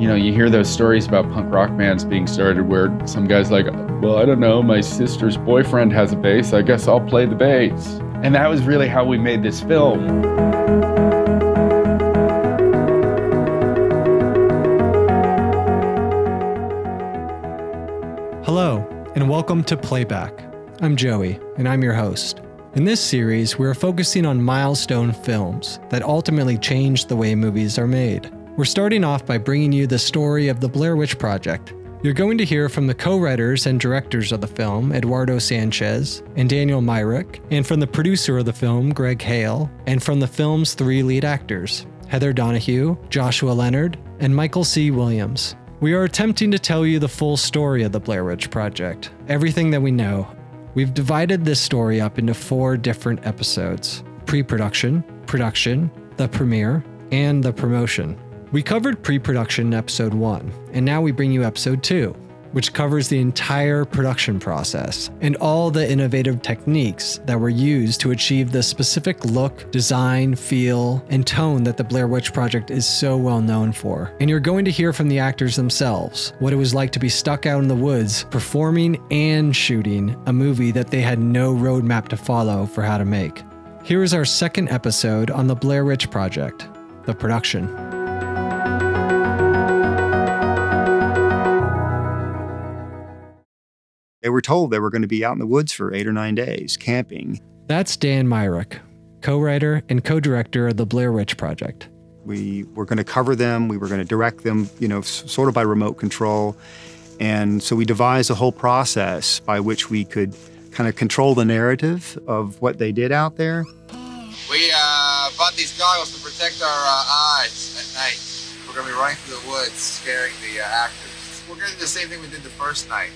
You know, you hear those stories about punk rock bands being started where some guy's like, well, I don't know, my sister's boyfriend has a bass. I guess I'll play the bass. And that was really how we made this film. Hello, and welcome to Playback. I'm Joey, and I'm your host. In this series, we're focusing on milestone films that ultimately changed the way movies are made. We're starting off by bringing you the story of the Blair Witch Project. You're going to hear from the co writers and directors of the film, Eduardo Sanchez and Daniel Myrick, and from the producer of the film, Greg Hale, and from the film's three lead actors, Heather Donahue, Joshua Leonard, and Michael C. Williams. We are attempting to tell you the full story of the Blair Witch Project, everything that we know. We've divided this story up into four different episodes pre production, production, the premiere, and the promotion. We covered pre production in episode 1, and now we bring you episode 2, which covers the entire production process and all the innovative techniques that were used to achieve the specific look, design, feel, and tone that the Blair Witch Project is so well known for. And you're going to hear from the actors themselves what it was like to be stuck out in the woods performing and shooting a movie that they had no roadmap to follow for how to make. Here is our second episode on the Blair Witch Project, the production. They were told they were going to be out in the woods for eight or nine days camping. That's Dan Myrick, co writer and co director of the Blair Witch Project. We were going to cover them, we were going to direct them, you know, sort of by remote control. And so we devised a whole process by which we could kind of control the narrative of what they did out there. We uh, bought these goggles to protect our uh, eyes at night. We're going to be running through the woods, scaring the uh, actors. We're going to do the same thing we did the first night,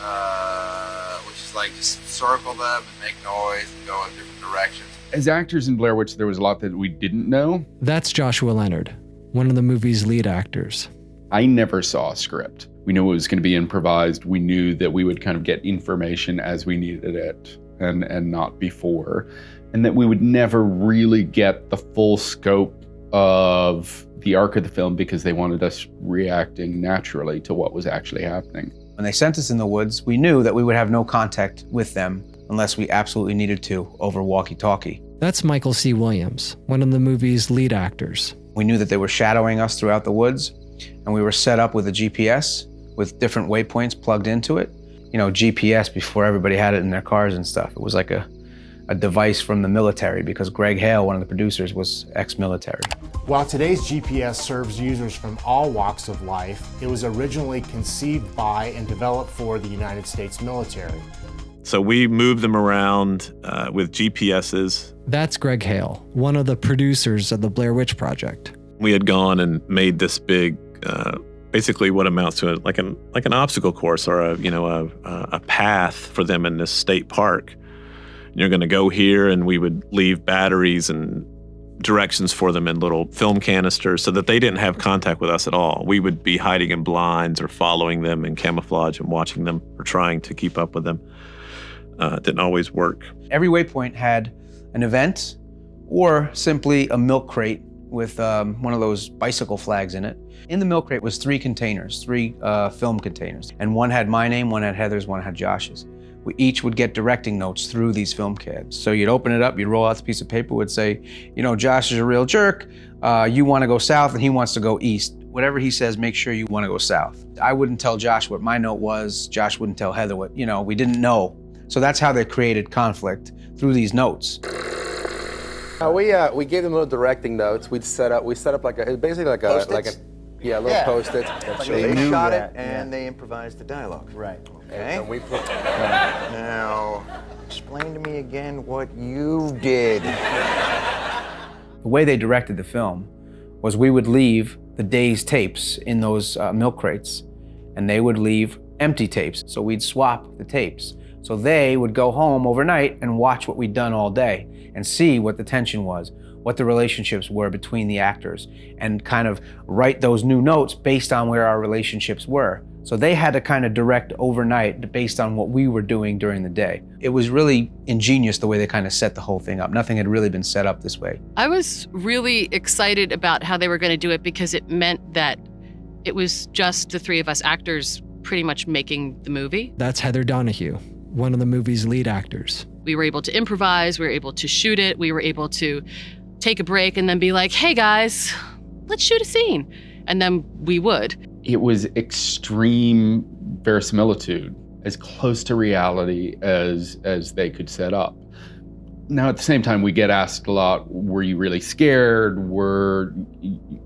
uh, which is like just circle them and make noise and go in different directions. As actors in Blair Witch, there was a lot that we didn't know. That's Joshua Leonard, one of the movie's lead actors. I never saw a script. We knew it was going to be improvised. We knew that we would kind of get information as we needed it and, and not before. And that we would never really get the full scope of the arc of the film because they wanted us reacting naturally to what was actually happening. When they sent us in the woods, we knew that we would have no contact with them unless we absolutely needed to over walkie talkie. That's Michael C. Williams, one of the movie's lead actors. We knew that they were shadowing us throughout the woods, and we were set up with a GPS with different waypoints plugged into it. You know, GPS before everybody had it in their cars and stuff. It was like a, a device from the military because Greg Hale, one of the producers, was ex military. While today's GPS serves users from all walks of life, it was originally conceived by and developed for the United States military. So we moved them around uh, with GPSs. That's Greg Hale, one of the producers of the Blair Witch Project. We had gone and made this big, uh, basically what amounts to a, like an like an obstacle course or a you know a a path for them in this state park. You're going to go here, and we would leave batteries and directions for them in little film canisters so that they didn't have contact with us at all. We would be hiding in blinds or following them in camouflage and watching them or trying to keep up with them. Uh, didn't always work. Every waypoint had an event or simply a milk crate with um, one of those bicycle flags in it. In the milk crate was three containers, three uh, film containers, and one had my name, one had Heather's, one had Josh's. We each would get directing notes through these film cabs. So you'd open it up, you'd roll out the piece of paper, would say, you know, Josh is a real jerk. Uh, you want to go south, and he wants to go east. Whatever he says, make sure you want to go south. I wouldn't tell Josh what my note was. Josh wouldn't tell Heather what, you know, we didn't know. So that's how they created conflict through these notes. Uh, we uh, we gave them little directing notes. We'd set up we set up like a basically like a Post-its? like a yeah little Yeah. post-its. Like They they knew shot that, it and they improvised the dialogue. Right. Okay. And we put Now, explain to me again what you did. The way they directed the film was we would leave the day's tapes in those uh, milk crates, and they would leave empty tapes. So we'd swap the tapes. So they would go home overnight and watch what we'd done all day and see what the tension was, what the relationships were between the actors, and kind of write those new notes based on where our relationships were. So they had to kind of direct overnight based on what we were doing during the day. It was really ingenious the way they kind of set the whole thing up. Nothing had really been set up this way. I was really excited about how they were going to do it because it meant that It was just the three of us actors pretty much making the movie. That's Heather Donahue, one of the movie's lead actors. We were able to improvise, we were able to shoot it, we were able to take a break and then be like, hey guys, let's shoot a scene. And then we would. It was extreme verisimilitude, as close to reality as as they could set up. Now at the same time we get asked a lot, were you really scared? Were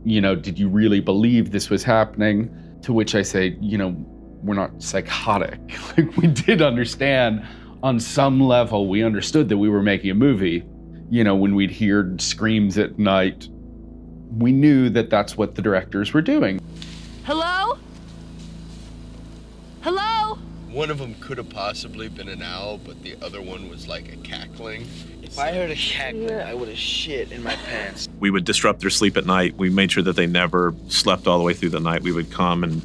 you know, did you really believe this was happening? To which I say, you know, we're not psychotic. Like we did understand on some level, we understood that we were making a movie. You know, when we'd hear screams at night, we knew that that's what the directors were doing. Hello? Hello? One of them could have possibly been an owl, but the other one was like a cackling. If I heard a cackling, I would have shit in my pants. We would disrupt their sleep at night. We made sure that they never slept all the way through the night. We would come and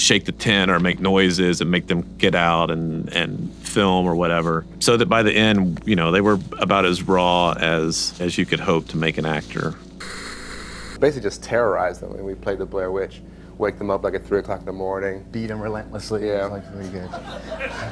shake the tent or make noises and make them get out and, and film or whatever. So that by the end, you know, they were about as raw as, as you could hope to make an actor. Basically just terrorize them. And we played the Blair Witch. Wake them up like at 3 o'clock in the morning. Beat them relentlessly. Yeah. Like really good.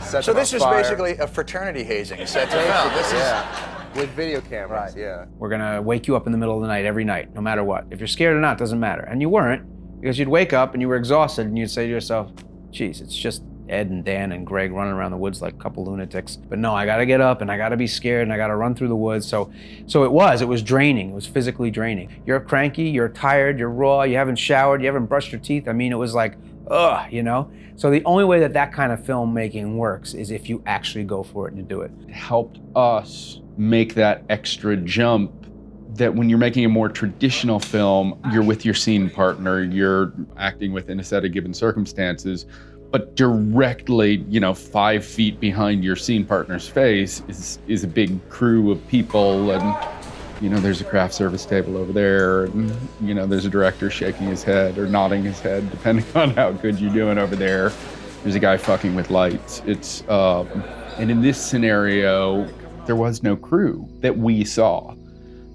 Set So this on is fire. basically a fraternity hazing set to film. This is yeah. With video cameras, Right. yeah. We're gonna wake you up in the middle of the night every night, no matter what. If you're scared or not, doesn't matter. And you weren't, because you'd wake up and you were exhausted and you'd say to yourself, geez, it's just Ed and Dan and Greg running around the woods like a couple lunatics. But no, I gotta get up and I gotta be scared and I gotta run through the woods. So so it was, it was draining. It was physically draining. You're cranky, you're tired, you're raw, you haven't showered, you haven't brushed your teeth. I mean, it was like, ugh, you know? So the only way that that kind of filmmaking works is if you actually go for it and do it. It helped us make that extra jump that when you're making a more traditional film, you're with your scene partner, you're acting within a set of given circumstances, but directly, you know, five feet behind your scene partner's face is is a big crew of people and you know, there's a craft service table over there, and you know, there's a director shaking his head or nodding his head, depending on how good you're doing over there. There's a guy fucking with lights. It's um, and in this scenario, there was no crew that we saw.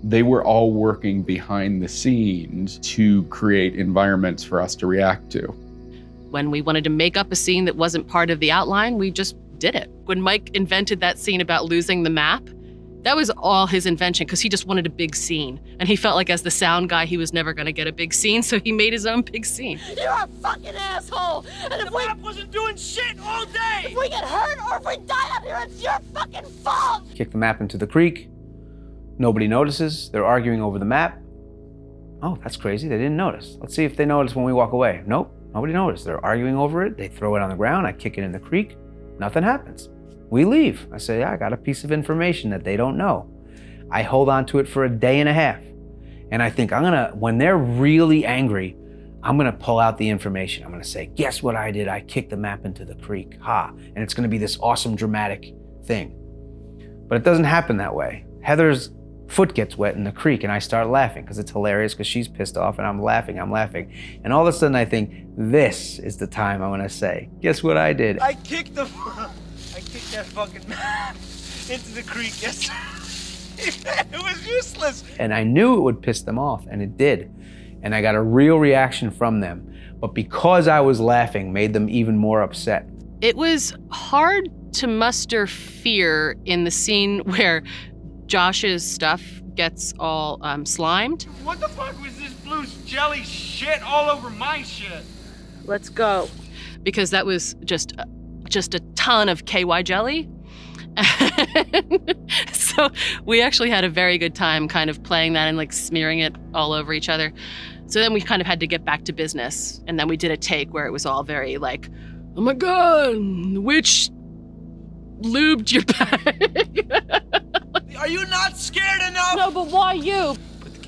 They were all working behind the scenes to create environments for us to react to. When we wanted to make up a scene that wasn't part of the outline, we just did it. When Mike invented that scene about losing the map, that was all his invention because he just wanted a big scene. And he felt like, as the sound guy, he was never going to get a big scene, so he made his own big scene. You're a fucking asshole! And if we wasn't doing shit all day! If we get hurt or if we die out here, it's your fucking fault! kick the map into the creek. Nobody notices. They're arguing over the map. Oh, that's crazy. They didn't notice. Let's see if they notice when we walk away. Nope, nobody noticed. They're arguing over it. They throw it on the ground. I kick it in the creek. Nothing happens. We leave. I say, I got a piece of information that they don't know. I hold on to it for a day and a half. And I think I'm gonna, when they're really angry, I'm gonna pull out the information. I'm gonna say, guess what I did? I kicked the map into the creek. Ha. And it's gonna be this awesome dramatic thing. But it doesn't happen that way. Heather's foot gets wet in the creek and I start laughing because it's hilarious because she's pissed off and I'm laughing, I'm laughing. And all of a sudden I think, this is the time I'm gonna say, guess what I did? I kicked the. I kicked that fucking map into the creek yesterday. it was useless. And I knew it would piss them off, and it did. And I got a real reaction from them. But because I was laughing, made them even more upset. It was hard to muster fear in the scene where Josh's stuff gets all um, slimed. What the fuck was this blue jelly shit all over my shit? Let's go. Because that was just uh, just a ton of KY jelly. so we actually had a very good time kind of playing that and like smearing it all over each other. So then we kind of had to get back to business. And then we did a take where it was all very like, oh my god, the witch lubed your back. Are you not scared enough? No, but why you?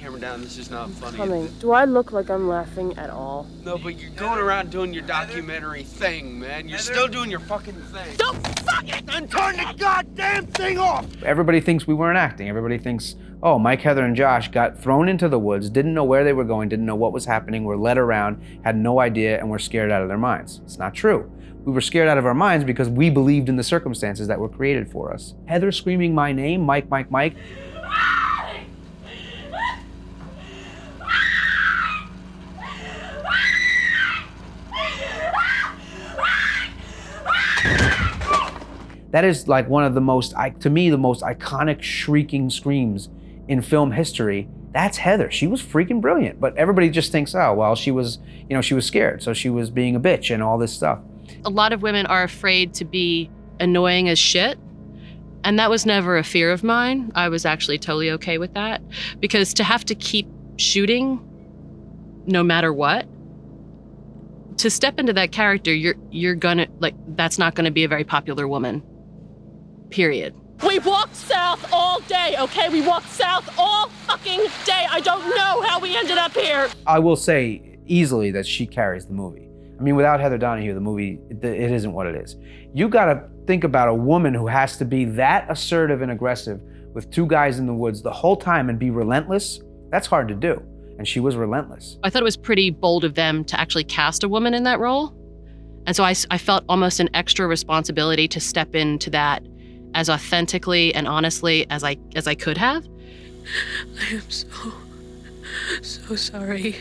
Put the camera down. This is not funny. Coming. Do I look like I'm laughing at all? No, but you're going around doing your documentary thing, man. You're still doing your fucking thing. Don't fuck it! And turn the goddamn thing off! Everybody thinks we weren't acting. Everybody thinks, oh, Mike, Heather, and Josh got thrown into the woods, didn't know where they were going, didn't know what was happening, were led around, had no idea, and were scared out of their minds. It's not true. We were scared out of our minds because we believed in the circumstances that were created for us. Heather screaming my name, Mike, Mike, Mike. That is like one of the most, to me, the most iconic shrieking screams in film history. That's Heather. She was freaking brilliant, but everybody just thinks, oh, well, she was, you know, she was scared, so she was being a bitch and all this stuff. A lot of women are afraid to be annoying as shit. And that was never a fear of mine. I was actually totally okay with that because to have to keep shooting no matter what, to step into that character, you're you're gonna like that's not gonna be a very popular woman. Period. We walked south all day, okay? We walked south all fucking day. I don't know how we ended up here. I will say easily that she carries the movie. I mean, without Heather Donahue, the movie, it, it isn't what it is. You gotta think about a woman who has to be that assertive and aggressive with two guys in the woods the whole time and be relentless. That's hard to do. And she was relentless. I thought it was pretty bold of them to actually cast a woman in that role. And so I felt almost an extra responsibility to step into that as authentically and honestly as I as I could have. I am so, so sorry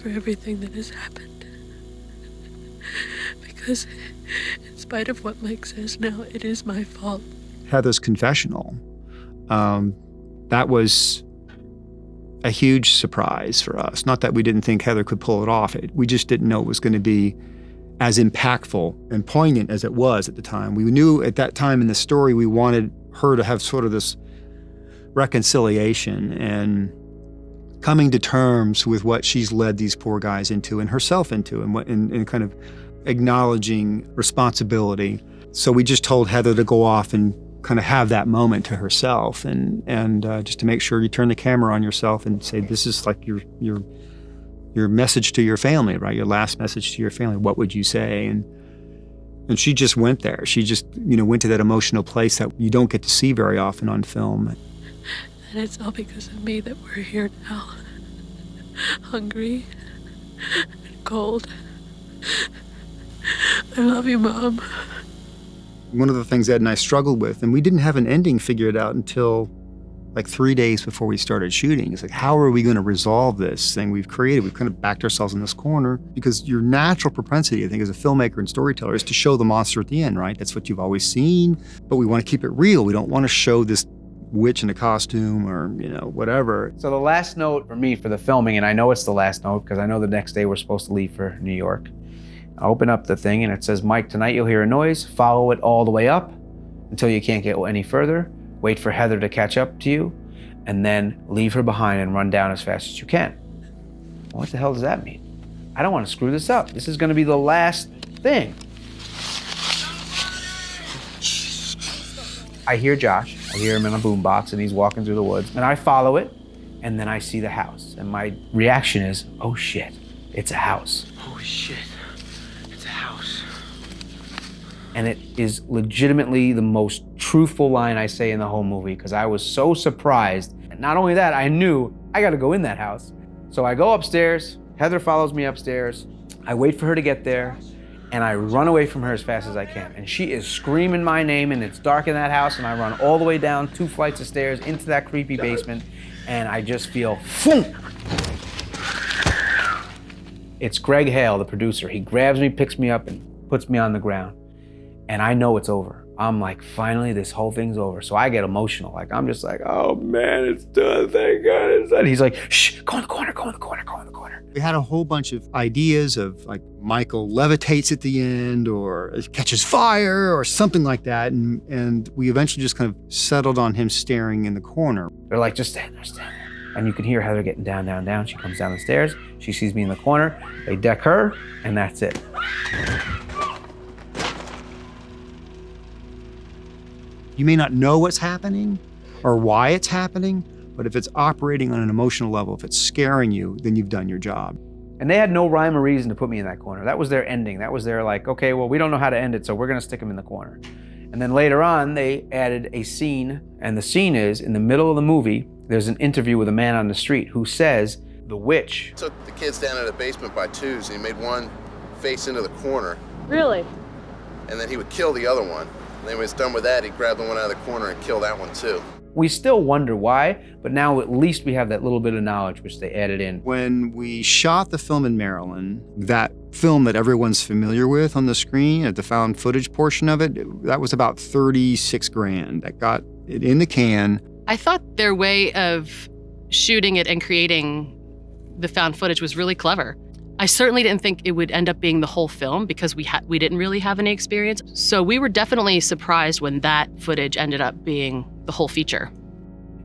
for everything that has happened. Because, in spite of what Mike says now, it is my fault. Heather's confessional. Um, that was a huge surprise for us. Not that we didn't think Heather could pull it off. It, we just didn't know it was going to be as impactful and poignant as it was at the time. We knew at that time in the story we wanted her to have sort of this reconciliation and coming to terms with what she's led these poor guys into and herself into and what and, and kind of acknowledging responsibility. So we just told Heather to go off and kind of have that moment to herself and and uh, just to make sure you turn the camera on yourself and say this is like your your your message to your family, right? Your last message to your family. What would you say? And and she just went there. She just you know went to that emotional place that you don't get to see very often on film. And it's all because of me that we're here now. Hungry and cold. I love you, Mom. One of the things Ed and I struggled with, and we didn't have an ending figured out until like three days before we started shooting. It's like, how are we going to resolve this thing we've created? We've kind of backed ourselves in this corner because your natural propensity, I think, as a filmmaker and storyteller is to show the monster at the end, right? That's what you've always seen, but we want to keep it real. We don't want to show this witch in a costume or, you know, whatever. So the last note for me for the filming, and I know it's the last note because I know the next day we're supposed to leave for New York. I open up the thing and it says, Mike, tonight you'll hear a noise. Follow it all the way up until you can't get any further. Wait for Heather to catch up to you, and then leave her behind and run down as fast as you can. What the hell does that mean? I don't want to screw this up. This is going to be the last thing. I hear Josh. I hear him in a boombox, and he's walking through the woods. And I follow it, and then I see the house. And my reaction is, oh shit, it's a house. Oh shit. It's a house. And it is legitimately the most truthful line I say in the whole movie because I was so surprised. And not only that, I knew I got to go in that house. So I go upstairs. Heather follows me upstairs. I wait for her to get there and I run away from her as fast as I can. And she is screaming my name, and it's dark in that house, and I run all the way down two flights of stairs into that creepy basement, and I just feel, Phoom! It's Greg Hale, the producer. He grabs me, picks me up, and puts me on the ground. And I know it's over. I'm like, finally, this whole thing's over. So I get emotional. Like, I'm just like, oh man, it's done. Thank God it's done. He's like, shh, go in the corner, go in the corner, go in the corner. We had a whole bunch of ideas of like Michael levitates at the end or catches fire or something like that. And, and we eventually just kind of settled on him staring in the corner. They're like, just stand there, stand there. And you can hear Heather getting down, down, down. She comes down the stairs. She sees me in the corner. They deck her, and that's it. You may not know what's happening or why it's happening, but if it's operating on an emotional level, if it's scaring you, then you've done your job. And they had no rhyme or reason to put me in that corner. That was their ending. That was their like, okay, well, we don't know how to end it, so we're gonna stick him in the corner. And then later on, they added a scene, and the scene is in the middle of the movie, there's an interview with a man on the street who says, the witch. Took the kids down in the basement by twos, and he made one face into the corner, Really? and then he would kill the other one. And then when he was done with that, he'd grab the one out of the corner and kill that one too. We still wonder why, but now at least we have that little bit of knowledge which they added in. When we shot the film in Maryland, that film that everyone's familiar with on the screen at the found footage portion of it, that was about 36 grand. That got it in the can. I thought their way of shooting it and creating the found footage was really clever. I certainly didn't think it would end up being the whole film because we had we didn't really have any experience. So we were definitely surprised when that footage ended up being the whole feature.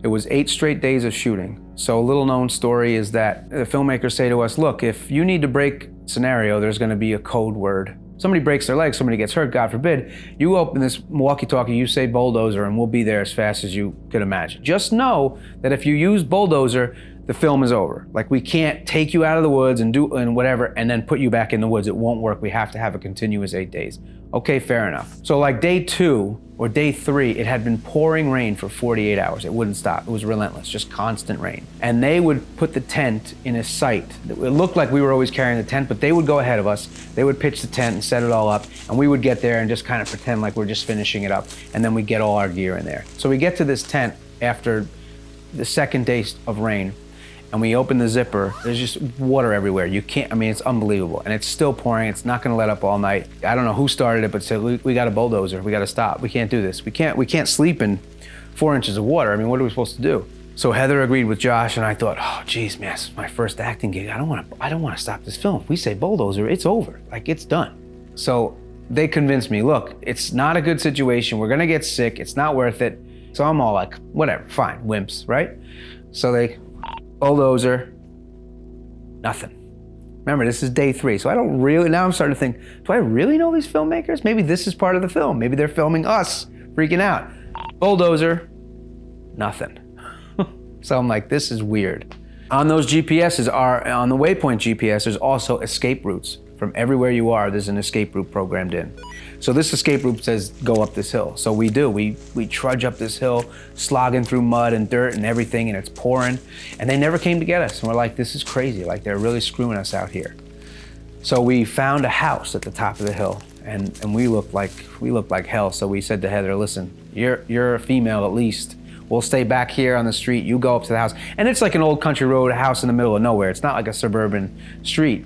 It was eight straight days of shooting. So a little known story is that the filmmakers say to us, look, if you need to break scenario, there's going to be a code word. Somebody breaks their leg, somebody gets hurt, God forbid. You open this walkie-talkie, you say bulldozer, and we'll be there as fast as you could imagine. Just know that if you use bulldozer, the film is over. Like we can't take you out of the woods and do and whatever and then put you back in the woods. It won't work. We have to have a continuous eight days. Okay, fair enough. So like day two or day three, it had been pouring rain for 48 hours. It wouldn't stop. It was relentless, just constant rain. And they would put the tent in a site. It looked like we were always carrying the tent, but they would go ahead of us. They would pitch the tent and set it all up, and we would get there and just kind of pretend like we're just finishing it up. And then we get all our gear in there. So we get to this tent after the second day of rain and we open the zipper, there's just water everywhere. You can't, I mean, it's unbelievable. And it's still pouring. It's not going to let up all night. I don't know who started it, but said, we, we got a bulldozer. We got to stop. We can't do this. We can't, we can't sleep in four inches of water. I mean, what are we supposed to do? So Heather agreed with Josh, and I thought, oh, geez, man, this is my first acting gig. I don't want to, I don't want to stop this film. If we say bulldozer, it's over. Like, it's done. So they convinced me, look, it's not a good situation. We're going to get sick. It's not worth it. So I'm all like, whatever, fine, wimps, right? So they bulldozer, nothing. Remember, this is day three, so I don't really, now I'm starting to think, do I really know these filmmakers? Maybe this is part of the film. Maybe they're filming us freaking out. Bulldozer, nothing. so I'm like, this is weird. On those GPSs are, on the Waypoint GPS, there's also escape routes. From everywhere you are, there's an escape route programmed in. So this escape route says go up this hill. So we do. We we trudge up this hill, slogging through mud and dirt and everything, and it's pouring. And they never came to get us. And we're like, this is crazy. Like they're really screwing us out here. So we found a house at the top of the hill, and, and we looked like we looked like hell. So we said to Heather, listen, you're you're a female at least. We'll stay back here on the street. You go up to the house. And it's like an old country road, a house in the middle of nowhere. It's not like a suburban street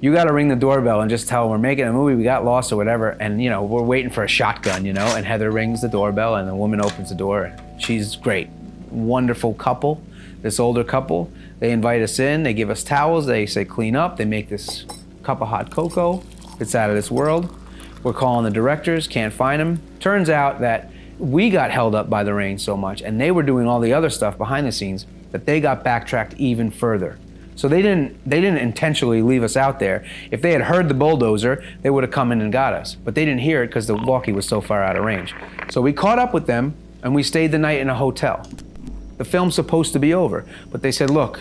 you got to ring the doorbell and just tell them we're making a movie, we got lost or whatever, and you know we're waiting for a shotgun, you know. And Heather rings the doorbell, and the woman opens the door. She's great, wonderful couple. This older couple, they invite us in. They give us towels. They say clean up. They make this cup of hot cocoa. It's out of this world. We're calling the directors, can't find them. Turns out that we got held up by the rain so much, and they were doing all the other stuff behind the scenes that they got backtracked even further. So they didn't they didn't intentionally leave us out there. If they had heard the bulldozer, they would have come in and got us. But they didn't hear it because the walkie was so far out of range. So we caught up with them and we stayed the night in a hotel. The film's supposed to be over, but they said, "Look,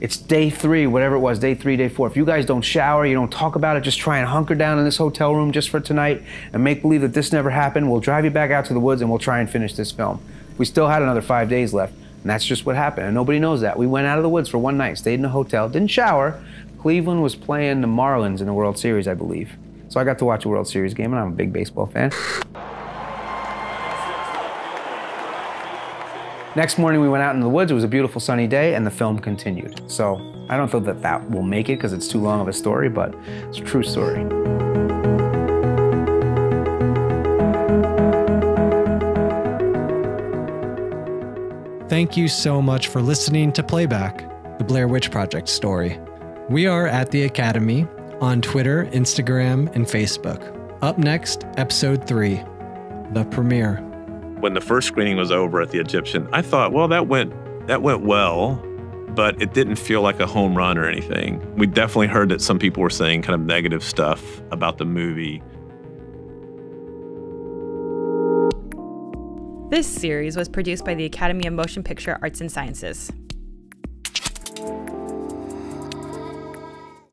it's day 3, whatever it was, day 3, day 4. If you guys don't shower, you don't talk about it, just try and hunker down in this hotel room just for tonight and make believe that this never happened. We'll drive you back out to the woods and we'll try and finish this film." We still had another 5 days left. And that's just what happened. And nobody knows that. We went out of the woods for one night, stayed in a hotel, didn't shower. Cleveland was playing the Marlins in the World Series, I believe. So I got to watch a World Series game, and I'm a big baseball fan. Next morning, we went out in the woods. It was a beautiful sunny day, and the film continued. So I don't think that that will make it because it's too long of a story, but it's a true story. Thank you so much for listening to Playback, the Blair Witch Project story. We are at the Academy on Twitter, Instagram, and Facebook. Up next, episode three, the premiere. When the first screening was over at the Egyptian, I thought, well, that went that went well, but it didn't feel like a home run or anything. We definitely heard that some people were saying kind of negative stuff about the movie. This series was produced by the Academy of Motion Picture Arts and Sciences.